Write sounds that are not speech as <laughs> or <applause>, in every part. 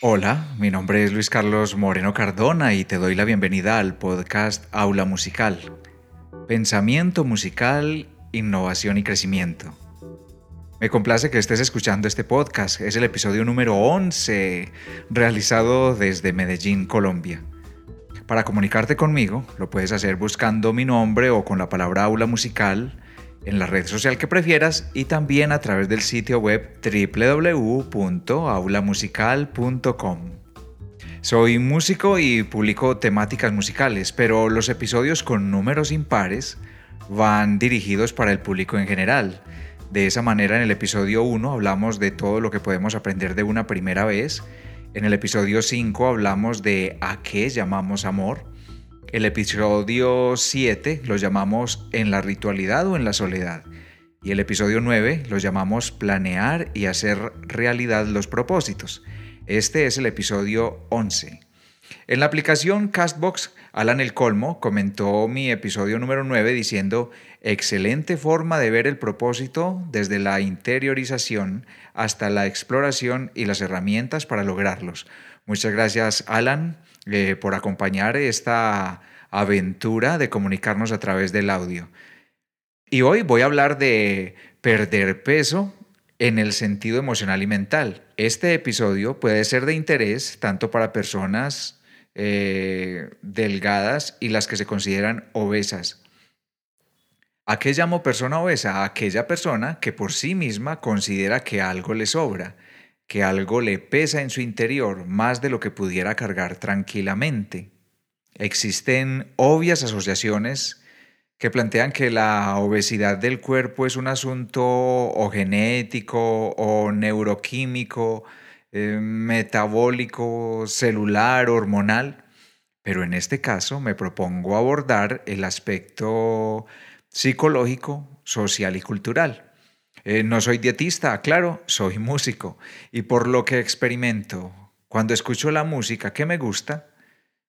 Hola, mi nombre es Luis Carlos Moreno Cardona y te doy la bienvenida al podcast Aula Musical. Pensamiento musical, innovación y crecimiento. Me complace que estés escuchando este podcast. Es el episodio número 11 realizado desde Medellín, Colombia. Para comunicarte conmigo, lo puedes hacer buscando mi nombre o con la palabra aula musical en la red social que prefieras y también a través del sitio web www.aulamusical.com. Soy músico y publico temáticas musicales, pero los episodios con números impares van dirigidos para el público en general. De esa manera, en el episodio 1 hablamos de todo lo que podemos aprender de una primera vez. En el episodio 5 hablamos de a qué llamamos amor. El episodio 7 lo llamamos En la ritualidad o en la soledad. Y el episodio 9 lo llamamos Planear y hacer realidad los propósitos. Este es el episodio 11. En la aplicación Castbox, Alan El Colmo comentó mi episodio número 9 diciendo, excelente forma de ver el propósito desde la interiorización hasta la exploración y las herramientas para lograrlos. Muchas gracias Alan eh, por acompañar esta aventura de comunicarnos a través del audio. Y hoy voy a hablar de perder peso en el sentido emocional y mental. Este episodio puede ser de interés tanto para personas eh, delgadas y las que se consideran obesas. ¿A qué llamo persona obesa? A aquella persona que por sí misma considera que algo le sobra que algo le pesa en su interior más de lo que pudiera cargar tranquilamente. Existen obvias asociaciones que plantean que la obesidad del cuerpo es un asunto o genético o neuroquímico, eh, metabólico, celular, hormonal, pero en este caso me propongo abordar el aspecto psicológico, social y cultural. Eh, no soy dietista, claro, soy músico. Y por lo que experimento, cuando escucho la música que me gusta,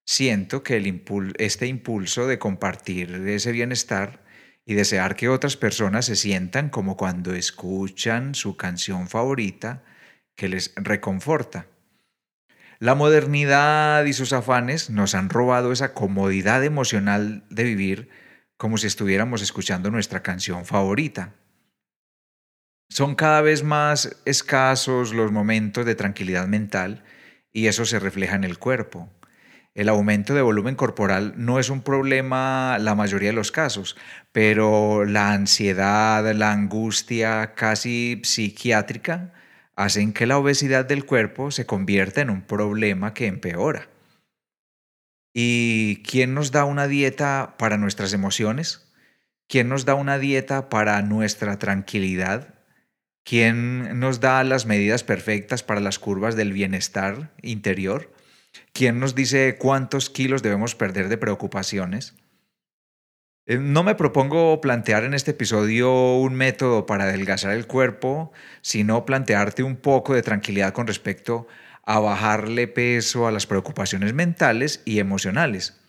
siento que el este impulso de compartir ese bienestar y desear que otras personas se sientan como cuando escuchan su canción favorita que les reconforta. La modernidad y sus afanes nos han robado esa comodidad emocional de vivir como si estuviéramos escuchando nuestra canción favorita. Son cada vez más escasos los momentos de tranquilidad mental y eso se refleja en el cuerpo. El aumento de volumen corporal no es un problema la mayoría de los casos, pero la ansiedad, la angustia casi psiquiátrica hacen que la obesidad del cuerpo se convierta en un problema que empeora. ¿Y quién nos da una dieta para nuestras emociones? ¿Quién nos da una dieta para nuestra tranquilidad? ¿Quién nos da las medidas perfectas para las curvas del bienestar interior? ¿Quién nos dice cuántos kilos debemos perder de preocupaciones? Eh, no me propongo plantear en este episodio un método para adelgazar el cuerpo, sino plantearte un poco de tranquilidad con respecto a bajarle peso a las preocupaciones mentales y emocionales.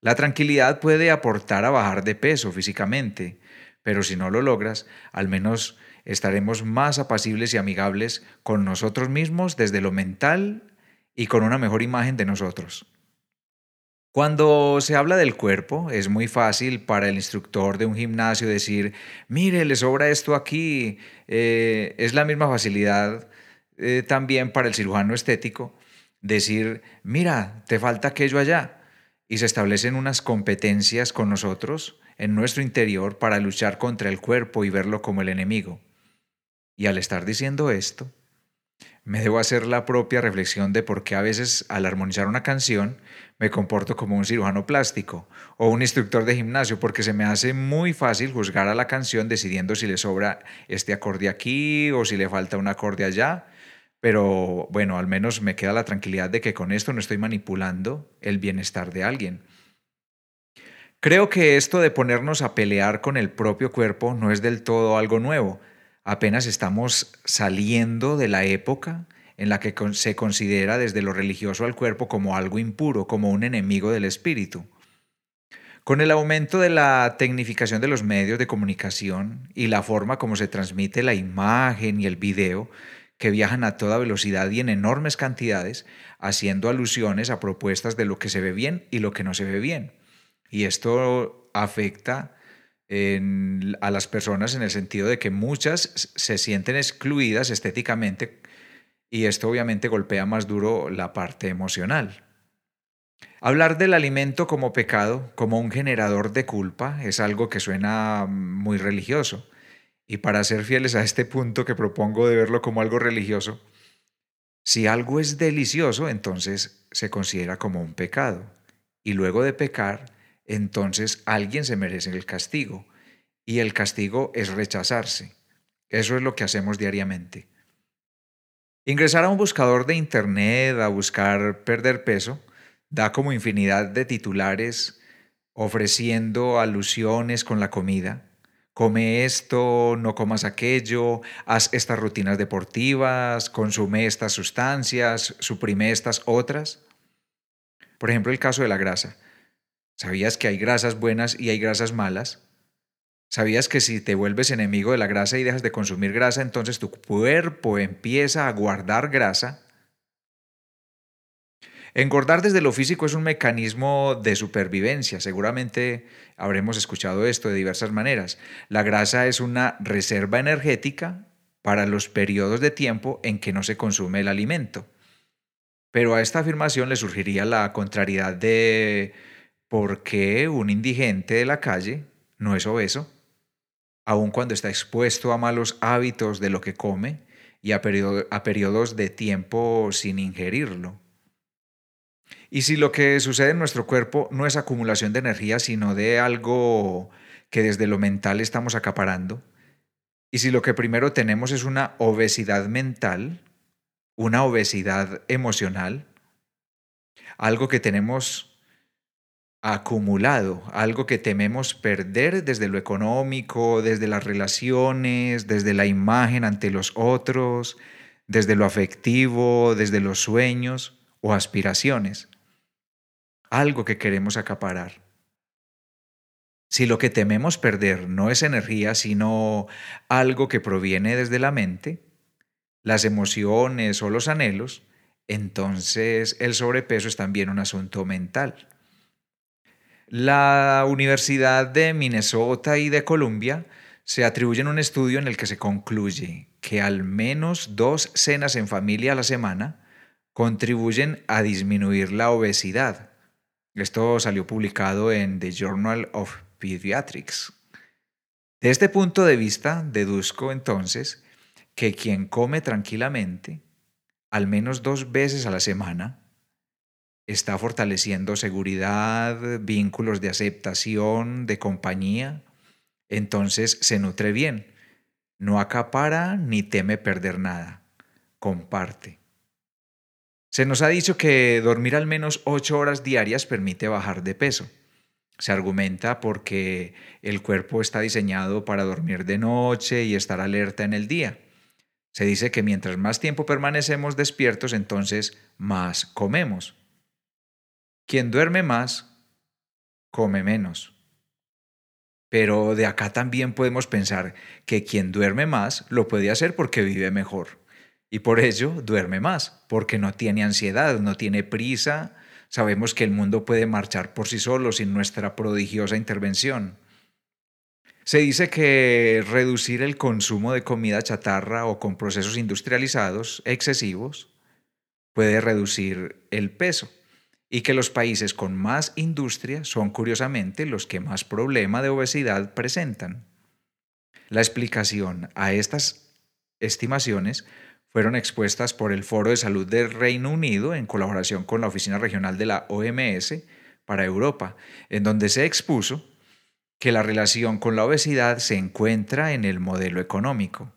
La tranquilidad puede aportar a bajar de peso físicamente, pero si no lo logras, al menos estaremos más apacibles y amigables con nosotros mismos desde lo mental y con una mejor imagen de nosotros. Cuando se habla del cuerpo, es muy fácil para el instructor de un gimnasio decir, mire, le sobra esto aquí. Eh, es la misma facilidad eh, también para el cirujano estético decir, mira, te falta aquello allá. Y se establecen unas competencias con nosotros en nuestro interior para luchar contra el cuerpo y verlo como el enemigo. Y al estar diciendo esto, me debo hacer la propia reflexión de por qué a veces al armonizar una canción me comporto como un cirujano plástico o un instructor de gimnasio, porque se me hace muy fácil juzgar a la canción decidiendo si le sobra este acorde aquí o si le falta un acorde allá. Pero bueno, al menos me queda la tranquilidad de que con esto no estoy manipulando el bienestar de alguien. Creo que esto de ponernos a pelear con el propio cuerpo no es del todo algo nuevo apenas estamos saliendo de la época en la que se considera desde lo religioso al cuerpo como algo impuro, como un enemigo del espíritu. Con el aumento de la tecnificación de los medios de comunicación y la forma como se transmite la imagen y el video, que viajan a toda velocidad y en enormes cantidades, haciendo alusiones a propuestas de lo que se ve bien y lo que no se ve bien. Y esto afecta a las personas en el sentido de que muchas se sienten excluidas estéticamente y esto obviamente golpea más duro la parte emocional. Hablar del alimento como pecado, como un generador de culpa, es algo que suena muy religioso. Y para ser fieles a este punto que propongo de verlo como algo religioso, si algo es delicioso, entonces se considera como un pecado. Y luego de pecar, entonces alguien se merece el castigo. Y el castigo es rechazarse. Eso es lo que hacemos diariamente. Ingresar a un buscador de Internet a buscar perder peso da como infinidad de titulares ofreciendo alusiones con la comida. Come esto, no comas aquello, haz estas rutinas deportivas, consume estas sustancias, suprime estas otras. Por ejemplo, el caso de la grasa. ¿Sabías que hay grasas buenas y hay grasas malas? ¿Sabías que si te vuelves enemigo de la grasa y dejas de consumir grasa, entonces tu cuerpo empieza a guardar grasa? Engordar desde lo físico es un mecanismo de supervivencia. Seguramente habremos escuchado esto de diversas maneras. La grasa es una reserva energética para los periodos de tiempo en que no se consume el alimento. Pero a esta afirmación le surgiría la contrariedad de por qué un indigente de la calle no es obeso aun cuando está expuesto a malos hábitos de lo que come y a, periodos de tiempo sin ingerirlo. Y si lo que sucede en nuestro cuerpo no es acumulación de energía, sino de algo que desde lo mental estamos acaparando, y si lo que primero tenemos es una obesidad mental, una obesidad emocional, algo que tenemos acumulado, algo que tememos perder desde lo económico, desde las relaciones, desde la imagen ante los otros, desde lo afectivo, desde los sueños o aspiraciones. Algo que queremos acaparar. Si lo que tememos perder no es energía, sino algo que proviene desde la mente, las emociones o los anhelos, entonces el sobrepeso es también un asunto mental. La Universidad de Minnesota y de Columbia se atribuyen un estudio en el que se concluye que al menos dos cenas en familia a la semana contribuyen a disminuir la obesidad. Esto salió publicado en The Journal of Pediatrics. De este punto de vista, deduzco entonces que quien come tranquilamente, al menos dos veces a la semana, está fortaleciendo seguridad, vínculos de aceptación, de compañía, entonces se nutre bien. No acapara ni teme perder nada. Comparte. Se nos ha dicho que dormir al menos ocho horas diarias permite bajar de peso. Se argumenta porque el cuerpo está diseñado para dormir de noche y estar alerta en el día. Se dice que mientras más tiempo permanecemos despiertos, entonces más comemos. Quien duerme más, come menos. Pero de acá también podemos pensar que quien duerme más lo puede hacer porque vive mejor. Y por ello duerme más, porque no tiene ansiedad, no tiene prisa. Sabemos que el mundo puede marchar por sí solo sin nuestra prodigiosa intervención. Se dice que reducir el consumo de comida chatarra o con procesos industrializados excesivos puede reducir el peso y que los países con más industria son curiosamente los que más problema de obesidad presentan. La explicación a estas estimaciones fueron expuestas por el Foro de Salud del Reino Unido en colaboración con la Oficina Regional de la OMS para Europa, en donde se expuso que la relación con la obesidad se encuentra en el modelo económico.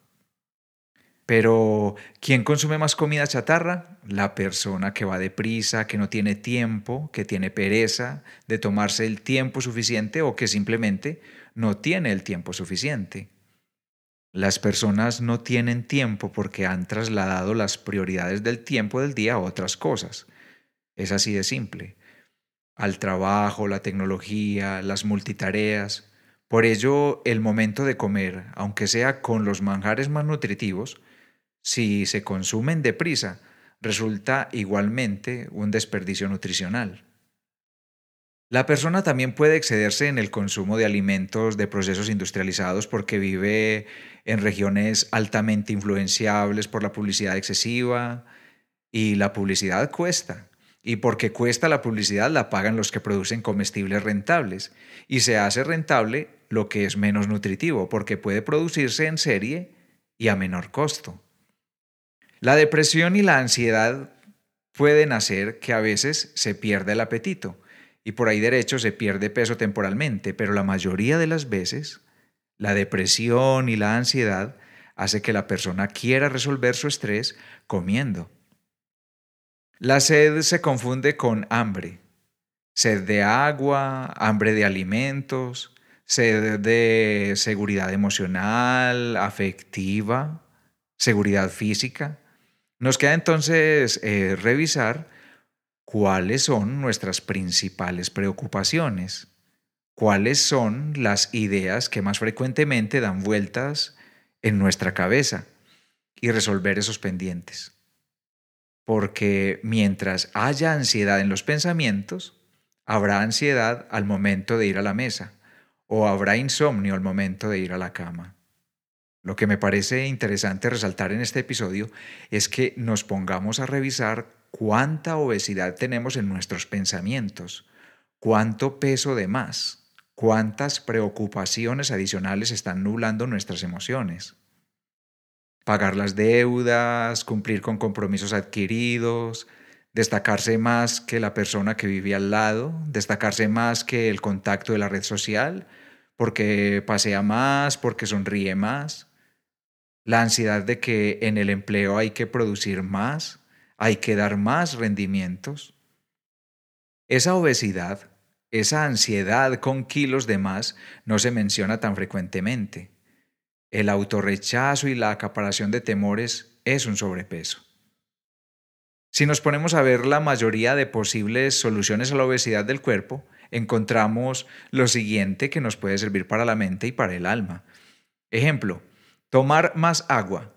Pero, ¿quién consume más comida chatarra? La persona que va deprisa, que no tiene tiempo, que tiene pereza de tomarse el tiempo suficiente o que simplemente no tiene el tiempo suficiente. Las personas no tienen tiempo porque han trasladado las prioridades del tiempo del día a otras cosas. Es así de simple. Al trabajo, la tecnología, las multitareas. Por ello, el momento de comer, aunque sea con los manjares más nutritivos, si se consumen deprisa, resulta igualmente un desperdicio nutricional. La persona también puede excederse en el consumo de alimentos de procesos industrializados porque vive en regiones altamente influenciables por la publicidad excesiva y la publicidad cuesta. Y porque cuesta la publicidad la pagan los que producen comestibles rentables. Y se hace rentable lo que es menos nutritivo porque puede producirse en serie y a menor costo. La depresión y la ansiedad pueden hacer que a veces se pierda el apetito y por ahí derecho se pierde peso temporalmente, pero la mayoría de las veces la depresión y la ansiedad hace que la persona quiera resolver su estrés comiendo. La sed se confunde con hambre. Sed de agua, hambre de alimentos, sed de seguridad emocional, afectiva, seguridad física. Nos queda entonces eh, revisar cuáles son nuestras principales preocupaciones, cuáles son las ideas que más frecuentemente dan vueltas en nuestra cabeza y resolver esos pendientes. Porque mientras haya ansiedad en los pensamientos, habrá ansiedad al momento de ir a la mesa o habrá insomnio al momento de ir a la cama. Lo que me parece interesante resaltar en este episodio es que nos pongamos a revisar cuánta obesidad tenemos en nuestros pensamientos, cuánto peso de más, cuántas preocupaciones adicionales están nublando nuestras emociones. Pagar las deudas, cumplir con compromisos adquiridos, destacarse más que la persona que vive al lado, destacarse más que el contacto de la red social, porque pasea más, porque sonríe más, la ansiedad de que en el empleo hay que producir más, hay que dar más rendimientos. Esa obesidad, esa ansiedad con kilos de más no se menciona tan frecuentemente. El autorrechazo y la acaparación de temores es un sobrepeso. Si nos ponemos a ver la mayoría de posibles soluciones a la obesidad del cuerpo, encontramos lo siguiente que nos puede servir para la mente y para el alma. Ejemplo, tomar más agua,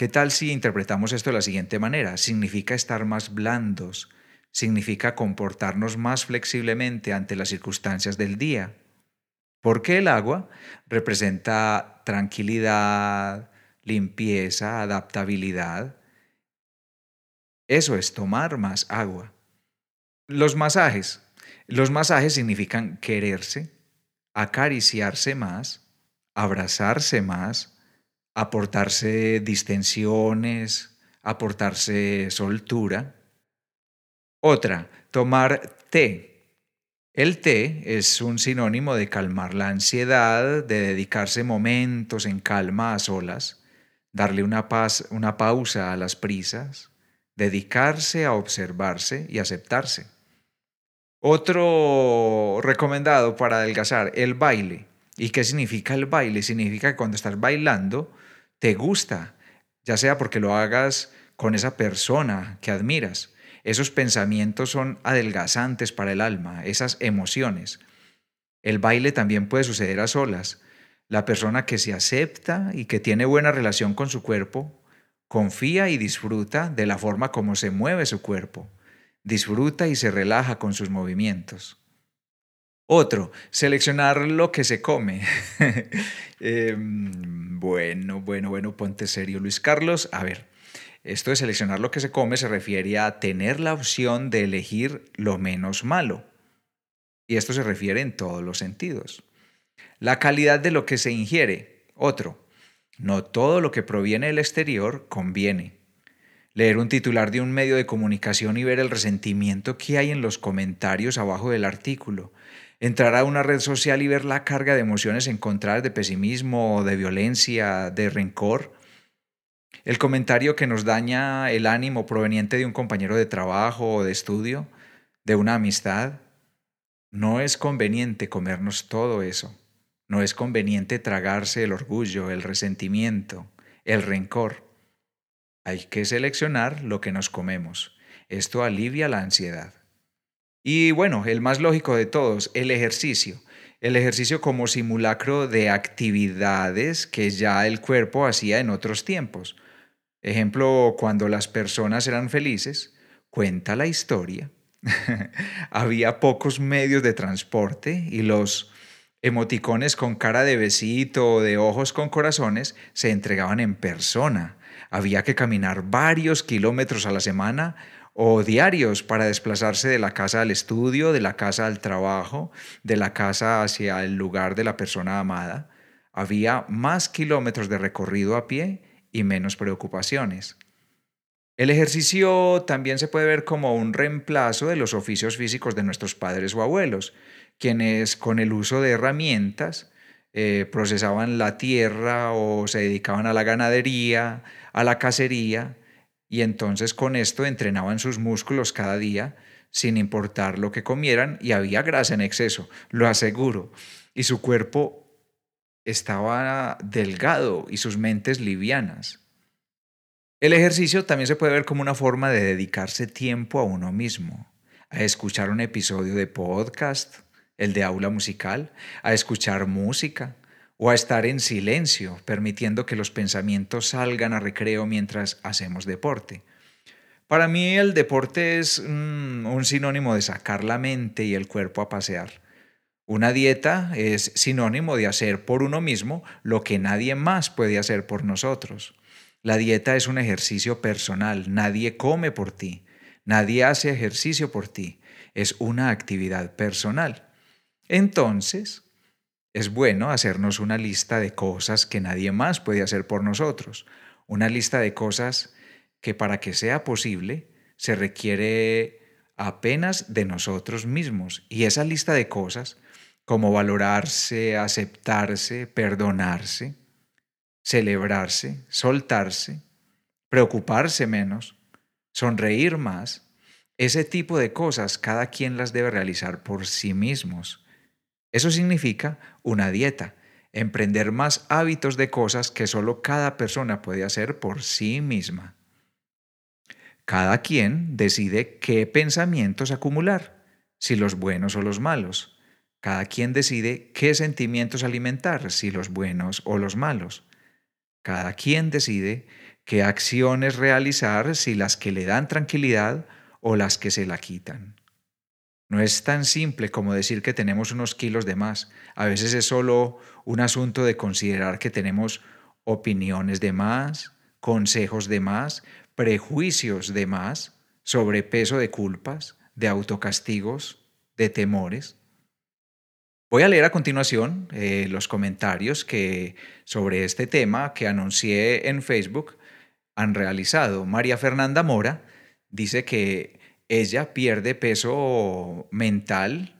¿Qué tal si interpretamos esto de la siguiente manera? Significa estar más blandos, significa comportarnos más flexiblemente ante las circunstancias del día. Porque el agua representa tranquilidad, limpieza, adaptabilidad. Eso es tomar más agua. Los masajes. Los masajes significan quererse, acariciarse más, abrazarse más, aportarse distensiones, aportarse soltura. Otra, tomar té. El té es un sinónimo de calmar la ansiedad, de dedicarse momentos en calma a solas, darle una, una pausa a las prisas, dedicarse a observarse y aceptarse. Otro recomendado para adelgazar, el baile. ¿Y qué significa el baile? Significa que cuando estás bailando, te gusta, ya sea porque lo hagas con esa persona que admiras. Esos pensamientos son adelgazantes para el alma, esas emociones. El baile también puede suceder a solas. La persona que se acepta y que tiene buena relación con su cuerpo, confía y disfruta de la forma como se mueve su cuerpo. Disfruta y se relaja con sus movimientos. Otro, seleccionar lo que se come. <laughs> Em, bueno, bueno, bueno, ponte serio, Luis Carlos. A ver, esto de seleccionar lo que se come se refiere a tener la opción de elegir lo menos malo. Y esto se refiere en todos los sentidos. La calidad de lo que se ingiere. Otro, no todo lo que proviene del exterior conviene. Leer un titular de un medio de comunicación y ver el resentimiento que hay en los comentarios abajo del artículo entrar a una red social y ver la carga de emociones encontradas de pesimismo, de violencia, de rencor. El comentario que nos daña el ánimo proveniente de un compañero de trabajo o de estudio, de una amistad. No es conveniente comernos todo eso. No es conveniente tragarse el orgullo, el resentimiento, el rencor. Hay que seleccionar lo que nos comemos. Esto alivia la ansiedad. Y bueno, el más lógico de todos, el ejercicio. El ejercicio como simulacro de actividades que ya el cuerpo hacía en otros tiempos. Ejemplo, cuando las personas eran felices, cuenta la historia, <laughs> había pocos medios de transporte y los emoticones con cara de besito o de ojos con corazones se entregaban en persona. Había que caminar varios kilómetros a la semana o diarios para desplazarse de la casa al estudio, de la casa al trabajo, de la casa hacia el lugar de la persona amada. Había más kilómetros de recorrido a pie y menos preocupaciones. El ejercicio también se puede ver como un reemplazo de los oficios físicos de nuestros padres o abuelos, quienes con el uso de herramientas eh, procesaban la tierra o se dedicaban a la ganadería, a la cacería, y entonces con esto entrenaban sus músculos cada día sin importar lo que comieran y había grasa en exceso, lo aseguro, y su cuerpo estaba delgado y sus mentes livianas. El ejercicio también se puede ver como una forma de dedicarse tiempo a uno mismo, a escuchar un episodio de podcast, el de aula musical, a escuchar música o a estar en silencio, permitiendo que los pensamientos salgan a recreo mientras hacemos deporte. Para mí el deporte es mm, un sinónimo de sacar la mente y el cuerpo a pasear. Una dieta es sinónimo de hacer por uno mismo lo que nadie más puede hacer por nosotros. La dieta es un ejercicio personal, nadie come por ti, nadie hace ejercicio por ti, es una actividad personal. Entonces, es bueno hacernos una lista de cosas que nadie más puede hacer por nosotros, una lista de cosas que para que sea posible se requiere apenas de nosotros mismos. Y esa lista de cosas como valorarse, aceptarse, perdonarse, celebrarse, soltarse, preocuparse menos, sonreír más. Ese tipo de cosas cada quien las debe realizar por sí mismos. Eso significa una dieta, emprender más hábitos de cosas que solo cada persona puede hacer por sí misma. Cada quien decide qué pensamientos acumular, si los buenos o los malos cada quien decide qué sentimientos alimentar, si los buenos o los malos. Cada quien decide qué acciones realizar, si las que le dan tranquilidad o las que se la quitan. No es tan simple como decir que tenemos unos kilos de más. A veces es solo un asunto de considerar que tenemos opiniones de más, consejos de más, prejuicios de más, sobrepeso de culpas, de autocastigos, de temores. Voy a leer a continuación eh, los comentarios que sobre este tema que anuncié en Facebook han realizado. María Fernanda Mora dice que ella pierde peso mental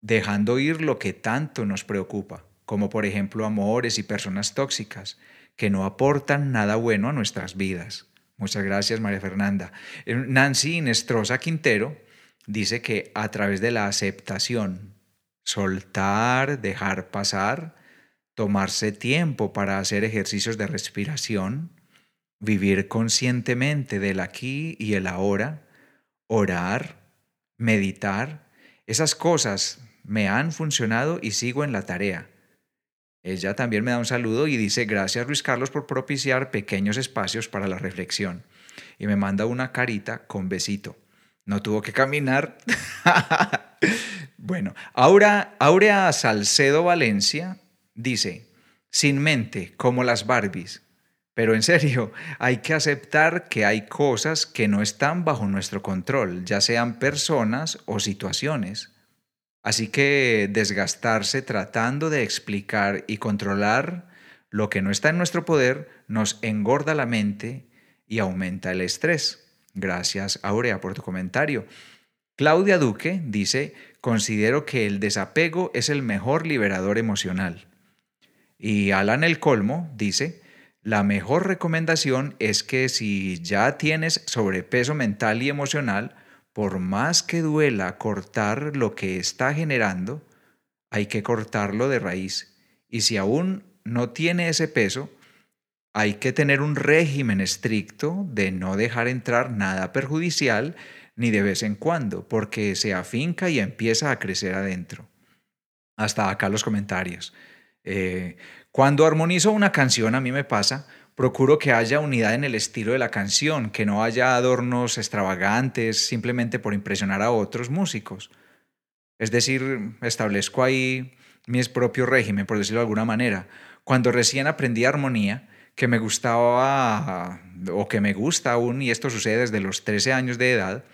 dejando ir lo que tanto nos preocupa, como por ejemplo amores y personas tóxicas que no aportan nada bueno a nuestras vidas. Muchas gracias, María Fernanda. Eh, Nancy Nestrosa Quintero dice que a través de la aceptación, soltar, dejar pasar, tomarse tiempo para hacer ejercicios de respiración, vivir conscientemente del aquí y el ahora, orar, meditar. Esas cosas me han funcionado y sigo en la tarea. Ella también me da un saludo y dice, gracias Luis Carlos por propiciar pequeños espacios para la reflexión. Y me manda una carita con besito. No tuvo que caminar. <laughs> Bueno, ahora Aurea Salcedo Valencia dice, sin mente, como las Barbies. Pero en serio, <laughs> hay que aceptar que hay cosas que no están bajo nuestro control, ya sean personas o situaciones. Así que desgastarse tratando de explicar y controlar lo que no está en nuestro poder nos engorda la mente y aumenta el estrés. Gracias, Aurea, por tu comentario. Claudia Duque dice, considero que el desapego es el mejor liberador emocional. Y Alan El Colmo dice, la mejor recomendación es que si ya tienes sobrepeso mental y emocional, por más que duela cortar lo que está generando, hay que cortarlo de raíz. Y si aún no tiene ese peso, hay que tener un régimen estricto de no dejar entrar nada perjudicial ni de vez en cuando, porque se afinca y empieza a crecer adentro. Hasta acá los comentarios. Eh, cuando armonizo una canción, a mí me pasa, Procuro que haya unidad en el estilo de la canción, que no haya adornos extravagantes simplemente por impresionar a otros músicos. Es decir, establezco ahí mi propio régimen, por decirlo de alguna manera. Cuando recién aprendí armonía, que me gustaba o que me gusta aún, y esto sucede desde los 13 años de edad,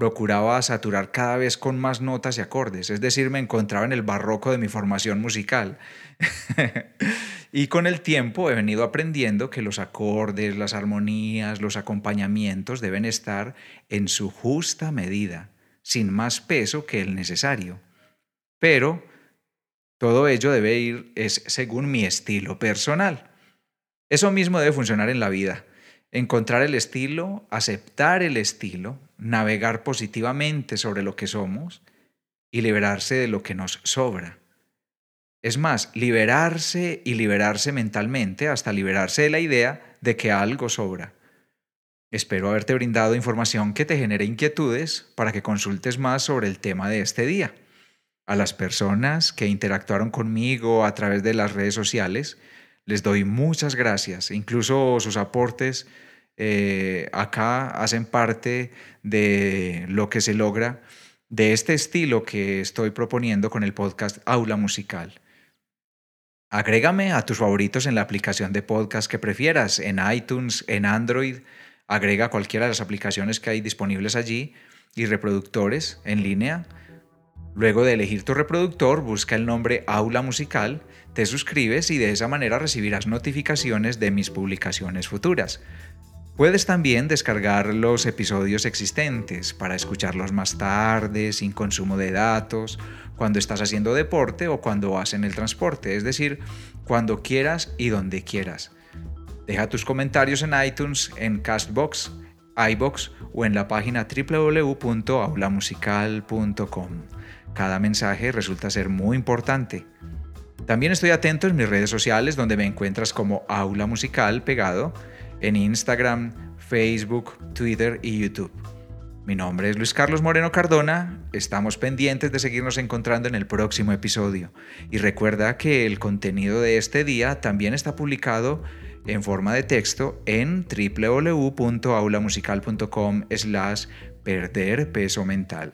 procuraba saturar cada vez con más notas y acordes, es decir, me encontraba en el barroco de mi formación musical. <laughs> y con el tiempo he venido aprendiendo que los acordes, las armonías, los acompañamientos deben estar en su justa medida, sin más peso que el necesario. Pero todo ello debe ir es según mi estilo personal. Eso mismo debe funcionar en la vida. Encontrar el estilo, aceptar el estilo, navegar positivamente sobre lo que somos y liberarse de lo que nos sobra. Es más, liberarse y liberarse mentalmente hasta liberarse de la idea de que algo sobra. Espero haberte brindado información que te genere inquietudes para que consultes más sobre el tema de este día. A las personas que interactuaron conmigo a través de las redes sociales, les doy muchas gracias. Incluso sus aportes eh, acá hacen parte de lo que se logra de este estilo que estoy proponiendo con el podcast Aula Musical. Agrégame a tus favoritos en la aplicación de podcast que prefieras, en iTunes, en Android. Agrega cualquiera de las aplicaciones que hay disponibles allí y reproductores en línea. Luego de elegir tu reproductor, busca el nombre Aula Musical, te suscribes y de esa manera recibirás notificaciones de mis publicaciones futuras. Puedes también descargar los episodios existentes para escucharlos más tarde, sin consumo de datos, cuando estás haciendo deporte o cuando vas en el transporte, es decir, cuando quieras y donde quieras. Deja tus comentarios en iTunes, en Castbox, iBox o en la página www.aulamusical.com. Cada mensaje resulta ser muy importante. También estoy atento en mis redes sociales donde me encuentras como Aula Musical pegado en Instagram, Facebook, Twitter y YouTube. Mi nombre es Luis Carlos Moreno Cardona, estamos pendientes de seguirnos encontrando en el próximo episodio y recuerda que el contenido de este día también está publicado en forma de texto en www.aulamusical.com slash perder peso mental.